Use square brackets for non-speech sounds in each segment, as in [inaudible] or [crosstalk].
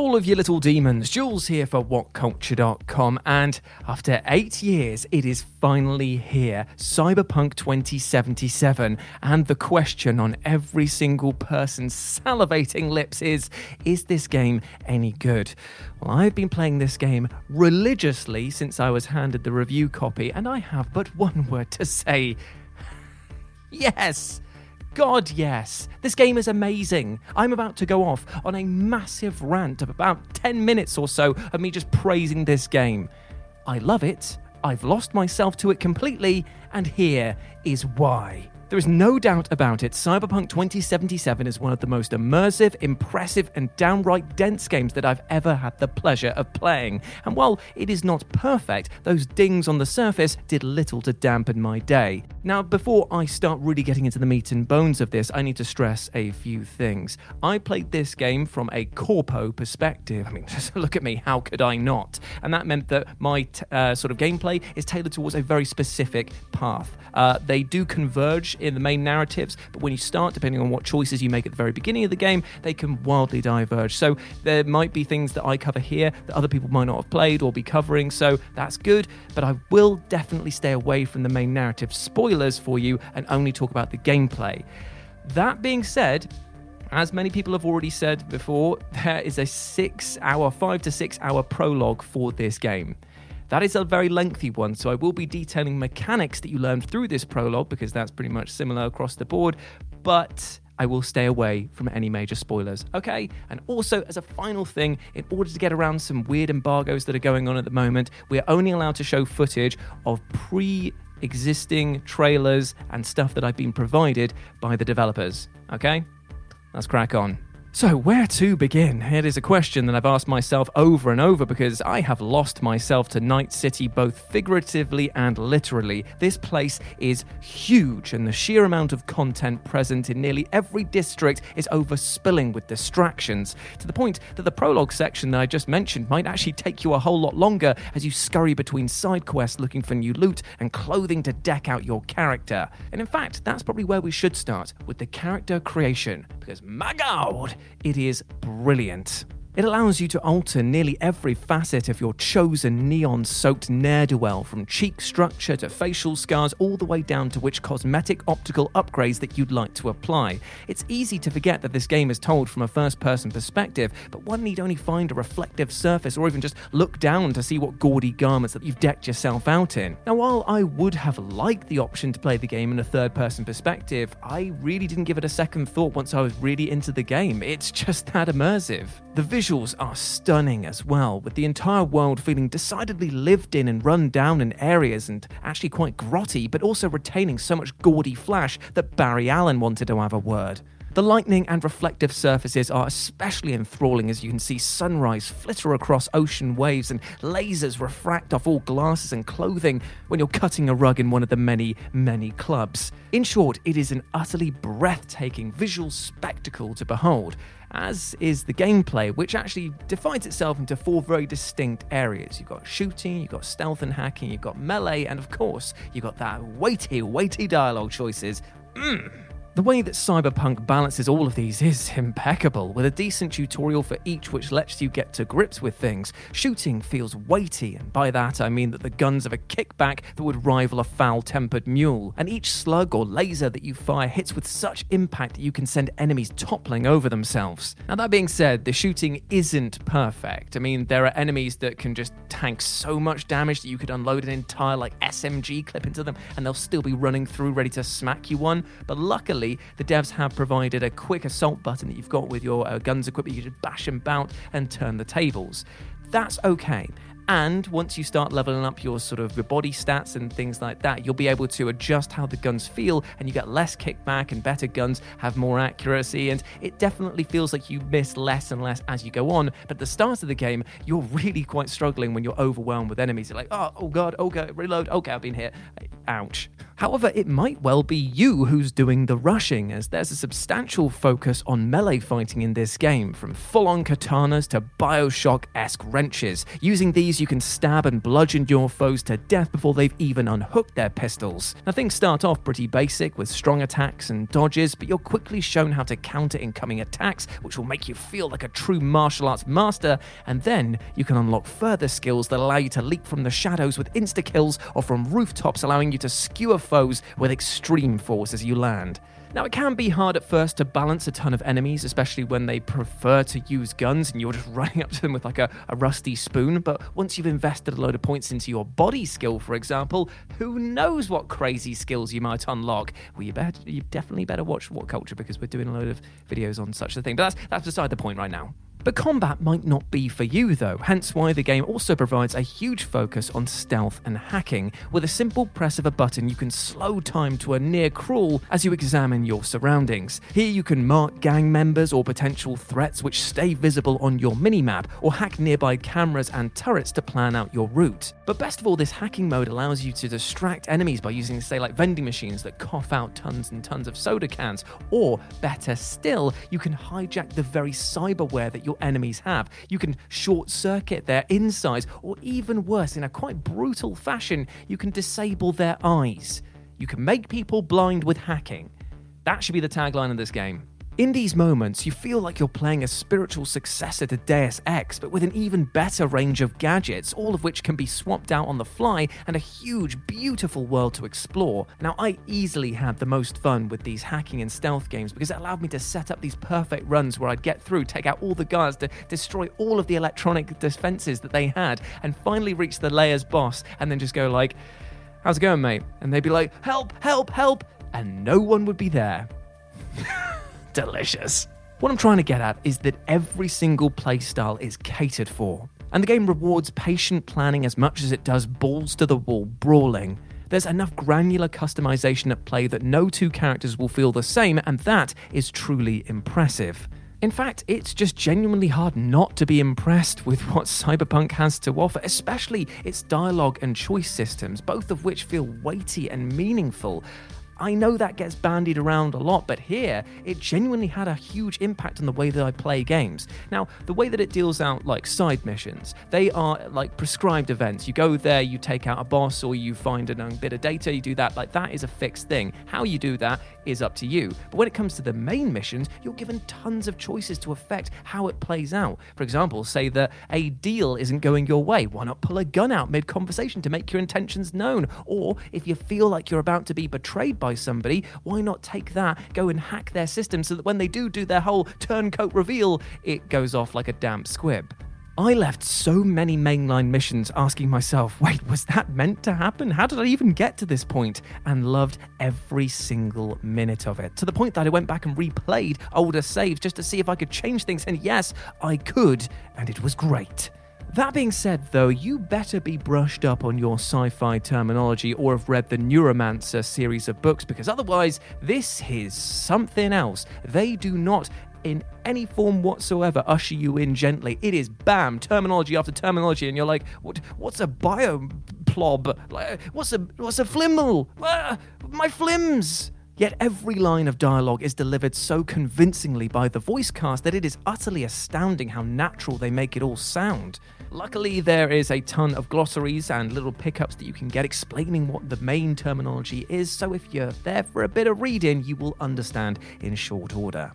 All of you little demons. Jules here for WhatCulture.com, and after eight years, it is finally here Cyberpunk 2077. And the question on every single person's salivating lips is Is this game any good? Well, I've been playing this game religiously since I was handed the review copy, and I have but one [laughs] word to say yes. God, yes. This game is amazing. I'm about to go off on a massive rant of about 10 minutes or so of me just praising this game. I love it. I've lost myself to it completely, and here is why. There is no doubt about it, Cyberpunk 2077 is one of the most immersive, impressive, and downright dense games that I've ever had the pleasure of playing. And while it is not perfect, those dings on the surface did little to dampen my day. Now, before I start really getting into the meat and bones of this, I need to stress a few things. I played this game from a corpo perspective. I mean, [laughs] just look at me, how could I not? And that meant that my t- uh, sort of gameplay is tailored towards a very specific path. Uh, they do converge in the main narratives, but when you start, depending on what choices you make at the very beginning of the game, they can wildly diverge. So there might be things that I cover here that other people might not have played or be covering, so that's good, but I will definitely stay away from the main narrative spoilers for you and only talk about the gameplay. That being said, as many people have already said before, [laughs] there is a six hour, five to six hour prologue for this game. That is a very lengthy one, so I will be detailing mechanics that you learned through this prologue because that's pretty much similar across the board, but I will stay away from any major spoilers, okay? And also, as a final thing, in order to get around some weird embargoes that are going on at the moment, we are only allowed to show footage of pre existing trailers and stuff that I've been provided by the developers, okay? Let's crack on. So, where to begin? It is a question that I've asked myself over and over because I have lost myself to Night City both figuratively and literally. This place is huge, and the sheer amount of content present in nearly every district is overspilling with distractions, to the point that the prologue section that I just mentioned might actually take you a whole lot longer as you scurry between side quests looking for new loot and clothing to deck out your character. And in fact, that's probably where we should start with the character creation, because my god! It is brilliant. It allows you to alter nearly every facet of your chosen neon soaked ne'er do well, from cheek structure to facial scars, all the way down to which cosmetic optical upgrades that you'd like to apply. It's easy to forget that this game is told from a first person perspective, but one need only find a reflective surface or even just look down to see what gaudy garments that you've decked yourself out in. Now, while I would have liked the option to play the game in a third person perspective, I really didn't give it a second thought once I was really into the game. It's just that immersive. The visuals are stunning as well, with the entire world feeling decidedly lived in and run down in areas and actually quite grotty, but also retaining so much gaudy flash that Barry Allen wanted to have a word. The lightning and reflective surfaces are especially enthralling as you can see sunrise flitter across ocean waves and lasers refract off all glasses and clothing when you're cutting a rug in one of the many, many clubs. In short, it is an utterly breathtaking visual spectacle to behold, as is the gameplay, which actually divides itself into four very distinct areas. You've got shooting, you've got stealth and hacking, you've got melee, and of course, you've got that weighty, weighty dialogue choices. Mmm. The way that Cyberpunk balances all of these is impeccable, with a decent tutorial for each which lets you get to grips with things. Shooting feels weighty, and by that I mean that the guns have a kickback that would rival a foul tempered mule, and each slug or laser that you fire hits with such impact that you can send enemies toppling over themselves. Now, that being said, the shooting isn't perfect. I mean, there are enemies that can just tank so much damage that you could unload an entire like SMG clip into them and they'll still be running through ready to smack you one. But luckily, the devs have provided a quick assault button that you've got with your uh, guns equipment. You just bash and about and turn the tables. That's okay. And once you start leveling up your sort of your body stats and things like that, you'll be able to adjust how the guns feel and you get less kickback and better guns have more accuracy. And it definitely feels like you miss less and less as you go on. But at the start of the game, you're really quite struggling when you're overwhelmed with enemies. You're like, oh, oh god, oh okay, reload, okay, I've been hit. Ouch. However, it might well be you who's doing the rushing, as there's a substantial focus on melee fighting in this game, from full on katanas to Bioshock esque wrenches. Using these, you can stab and bludgeon your foes to death before they've even unhooked their pistols. Now, things start off pretty basic with strong attacks and dodges, but you're quickly shown how to counter incoming attacks, which will make you feel like a true martial arts master, and then you can unlock further skills that allow you to leap from the shadows with insta kills or from rooftops, allowing you to skewer foes with extreme force as you land. Now, it can be hard at first to balance a ton of enemies, especially when they prefer to use guns and you're just [laughs] running up to them with like a, a, rusty spoon. But once you've invested a load of points into your body skill, for example, who knows what crazy skills you might unlock? Well, you, better, you definitely better watch What Culture because we're doing a load of videos on such a thing. But that's, that's beside the point right now. But combat might not be for you though, hence why the game also provides a huge focus on stealth and hacking. With a simple press of a button, you can slow time to a near crawl as you examine your surroundings. Here you can mark gang members or potential threats which stay visible on your minimap, or hack nearby cameras and turrets to plan out your route. But best of all, this hacking mode allows you to distract enemies by using, say, like vending machines that cough out tons and tons of soda cans, or better still, you can hijack the very cyberware that you your enemies have. You can short circuit their insides, or even worse, in a quite brutal fashion, you can disable their eyes. You can make people blind with hacking. That should be the tagline of this game. In these moments, you feel like you're playing a spiritual successor to Deus Ex, but with an even better range of gadgets, all of which can be swapped out on the fly, and a huge, beautiful world to explore. Now, I easily had the most fun with these hacking and stealth games because it allowed me to set up these perfect runs where I'd get through, take out all the guards, to destroy all of the electronic defenses that they had, and finally reach the layer's boss, and then just go like, How's it going, mate? And they'd be like, Help, help, help! And no one would be there. [laughs] delicious. What I'm trying to get at is that every single playstyle is catered for, and the game rewards patient planning as much as it does balls to the wall brawling. There's enough granular customization at play that no two characters will feel the same, and that is truly impressive. In fact, it's just genuinely hard not to be impressed with what Cyberpunk has to offer, especially its dialogue and choice systems, both of which feel weighty and meaningful. I know that gets bandied around a lot, but here it genuinely had a huge impact on the way that I play games. Now, the way that it deals out like side missions, they are like prescribed events. You go there, you take out a boss, or you find a um, bit of data, you do that. Like that is a fixed thing. How you do that is up to you. But when it comes to the main missions, you're given tons of choices to affect how it plays out. For example, say that a deal isn't going your way. Why not pull a gun out mid conversation to make your intentions known? Or if you feel like you're about to be betrayed by somebody, why not take that, go and hack their system so that when they do do their whole turncoat reveal, it goes off like a damp squib? I left so many mainline missions asking myself, wait, was that meant to happen? How did I even get to this point? And loved every single minute of it. To the point that I went back and replayed older saves just to see if I could change things. And yes, I could, and it was great. That being said, though, you better be brushed up on your sci fi terminology or have read the Neuromancer series of books because otherwise, this is something else. They do not in any form whatsoever usher you in gently. It is bam, terminology after terminology, and you're like, what, what's a bioplob? What's a what's a flimble? Uh, my flims. Yet every line of dialogue is delivered so convincingly by the voice cast that it is utterly astounding how natural they make it all sound. Luckily, there is a ton of glossaries and little pickups that you can get explaining what the main terminology is, so if you're there for a bit of reading, you will understand in short order.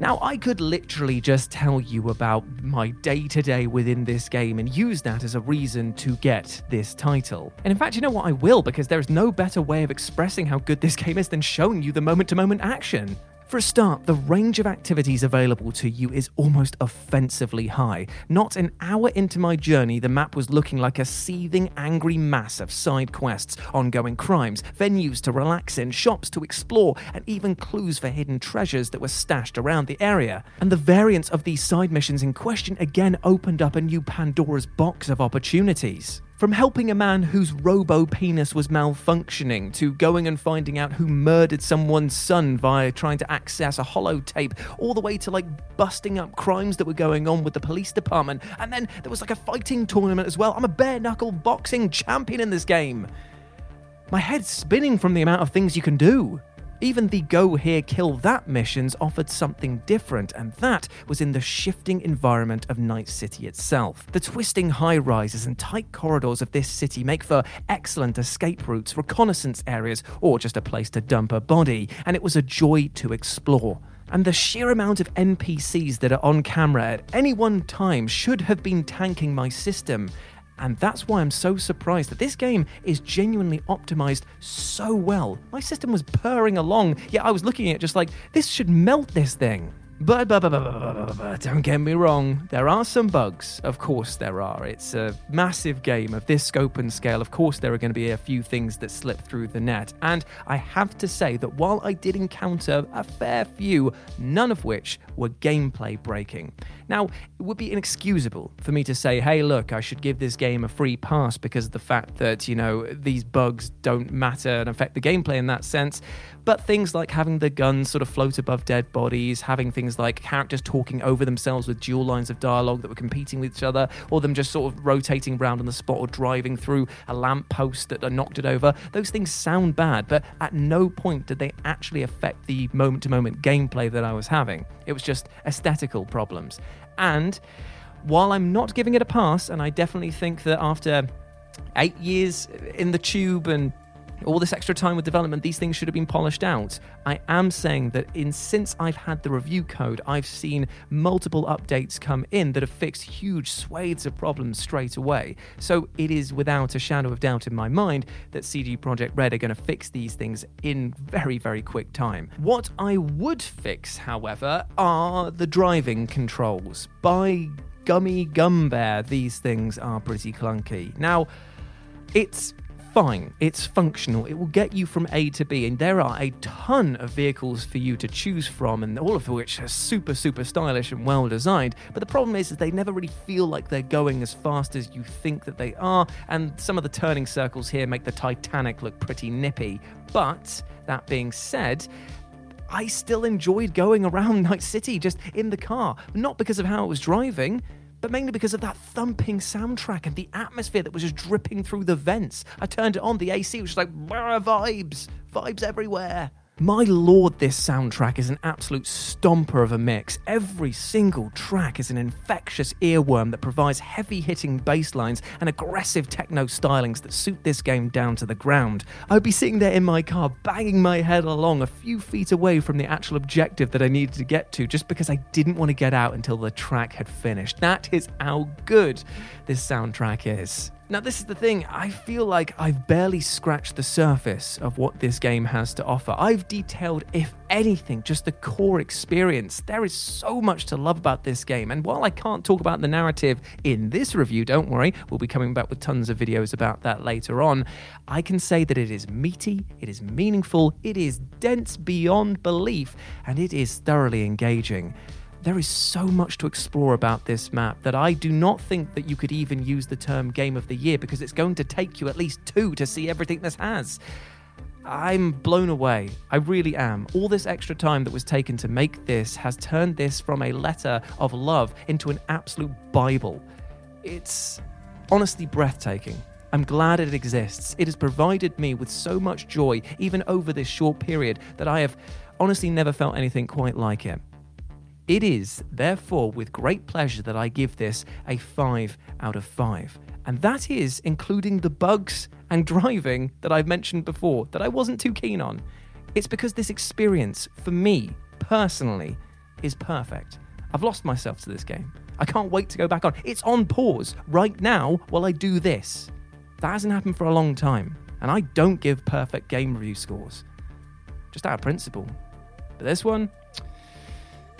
Now, I could literally just tell you about my day to day within this game and use that as a reason to get this title. And in fact, you know what? I will, because there is no better way of expressing how good this game is than showing you the moment to moment action. For a start, the range of activities available to you is almost offensively high. Not an hour into my journey, the map was looking like a seething, angry mass of side quests, ongoing crimes, venues to relax in, shops to explore, and even clues for hidden treasures that were stashed around the area. And the variance of these side missions in question again opened up a new Pandora's box of opportunities. From helping a man whose robo penis was malfunctioning to going and finding out who murdered someone's son via trying to access a holotape, all the way to like busting up crimes that were going on with the police department. And then there was like a fighting tournament as well. I'm a bare knuckle boxing champion in this game. My head's spinning from the amount of things you can do. Even the go here, kill that missions offered something different, and that was in the shifting environment of Night City itself. The twisting high rises and tight corridors of this city make for excellent escape routes, reconnaissance areas, or just a place to dump a body, and it was a joy to explore. And the sheer amount of NPCs that are on camera at any one time should have been tanking my system. And that's why I'm so surprised that this game is genuinely optimized so well. My system was purring along, yet I was looking at it just like, this should melt this thing. But, but, but, but, don't get me wrong, there are some bugs. Of course, there are. It's a massive game of this scope and scale. Of course, there are going to be a few things that slip through the net. And I have to say that while I did encounter a fair few, none of which were gameplay breaking. Now, it would be inexcusable for me to say, hey, look, I should give this game a free pass because of the fact that, you know, these bugs don't matter and affect the gameplay in that sense. But things like having the guns sort of float above dead bodies, having things like characters talking over themselves with dual lines of dialogue that were competing with each other, or them just sort of rotating around on the spot or driving through a lamppost that knocked it over, those things sound bad, but at no point did they actually affect the moment to moment gameplay that I was having. It was just aesthetical problems. And while I'm not giving it a pass, and I definitely think that after eight years in the tube and all this extra time with development, these things should have been polished out. I am saying that in since I've had the review code, I've seen multiple updates come in that have fixed huge swathes of problems straight away. So it is without a shadow of doubt in my mind that CD Projekt Red are going to fix these things in very, very quick time. What I would fix, however, are the driving controls. By gummy gum bear, these things are pretty clunky. Now, it's fine, it's functional, it will get you from A to B, and there are a ton of vehicles for you to choose from, and all of which are super, super stylish and well designed. But the problem is, is they never really feel like they're going as fast as you think that they are, and some of the turning circles here make the Titanic look pretty nippy. But that being said, I still enjoyed going around [laughs] Night City just in the car, not because of how it was driving, but mainly because of that thumping soundtrack and the atmosphere that was just dripping through the vents. I turned it on, the AC was just like, vibes, vibes everywhere. My lord, this soundtrack is an absolute stomper of a mix. Every single track is an infectious earworm that provides heavy hitting bass lines and aggressive techno stylings that suit this game down to the ground. I'd be sitting there in my car, banging my head along a few feet away from the actual objective that I needed to get to just because I didn't want to get out until the track had finished. That is how good this soundtrack is. Now, this is the thing, I feel like I've barely scratched the surface of what this game has to offer. I've detailed, if anything, just the core experience. There is so much to love about this game, and while I can't talk about the narrative in this review, don't worry, we'll be coming back with tons of videos about that later on. I can say that it is meaty, it is meaningful, it is dense beyond belief, and it is thoroughly engaging there is so much to explore about this map that I do not think that you could even use the term game of the year because it's going to take you at least two to see everything this has. I'm blown away. I really am. All this extra time that was taken to make this has turned this from a letter of love into an absolute Bible. It's honestly breathtaking. I'm glad it exists. It has provided me with so much joy, even over this short period, that I have honestly never felt anything quite like it. It is, therefore, with great pleasure that I give this a 5 out of 5. And that is including the bugs and driving that I've mentioned before that I wasn't too keen on. It's because this experience, for me personally, is perfect. I've lost myself to this game. I can't wait to go back on. It's on pause right now while I do this. That hasn't happened for a long time, and I don't give perfect game review scores. Just out of principle. But this one,